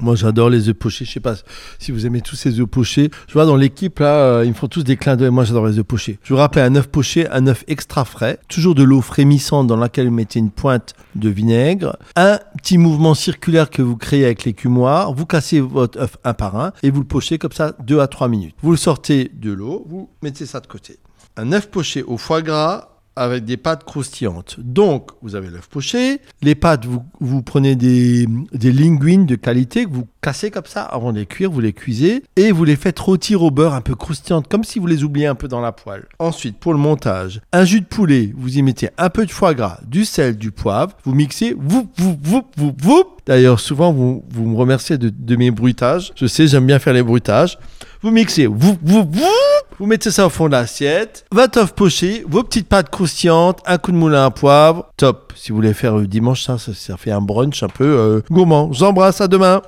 Moi, j'adore les œufs pochés. Je sais pas si vous aimez tous ces œufs pochés. Je vois dans l'équipe, là, euh, ils me font tous des clins d'œil. Moi, j'adore les œufs pochés. Je vous rappelle un œuf poché, un œuf extra frais. Toujours de l'eau frémissante dans laquelle vous mettez une pointe de vinaigre. Un petit mouvement circulaire que vous créez avec l'écumoire. Vous cassez votre œuf un par un et vous le pochez comme ça deux à trois minutes. Vous le sortez de l'eau, vous mettez ça de côté. Un œuf poché au foie gras avec des pâtes croustillantes. Donc, vous avez l'œuf poché. Les pâtes, vous, vous prenez des, des linguines de qualité que vous cassez comme ça avant de les cuire, vous les cuisez et vous les faites rôtir au beurre un peu croustillantes, comme si vous les oubliez un peu dans la poêle. Ensuite, pour le montage, un jus de poulet, vous y mettez un peu de foie gras, du sel, du poivre, vous mixez, vous, vous, vous, vous, vous. D'ailleurs, souvent, vous, vous me remerciez de, de mes bruitages. Je sais, j'aime bien faire les bruitages. Vous mixez, vous, vous, vous, vous mettez ça au fond de l'assiette, votre œuf poché, vos petites pâtes croustillantes, un coup de moulin à poivre, top. Si vous voulez faire euh, dimanche, ça, ça, ça fait un brunch un peu euh, gourmand. J'embrasse, à demain.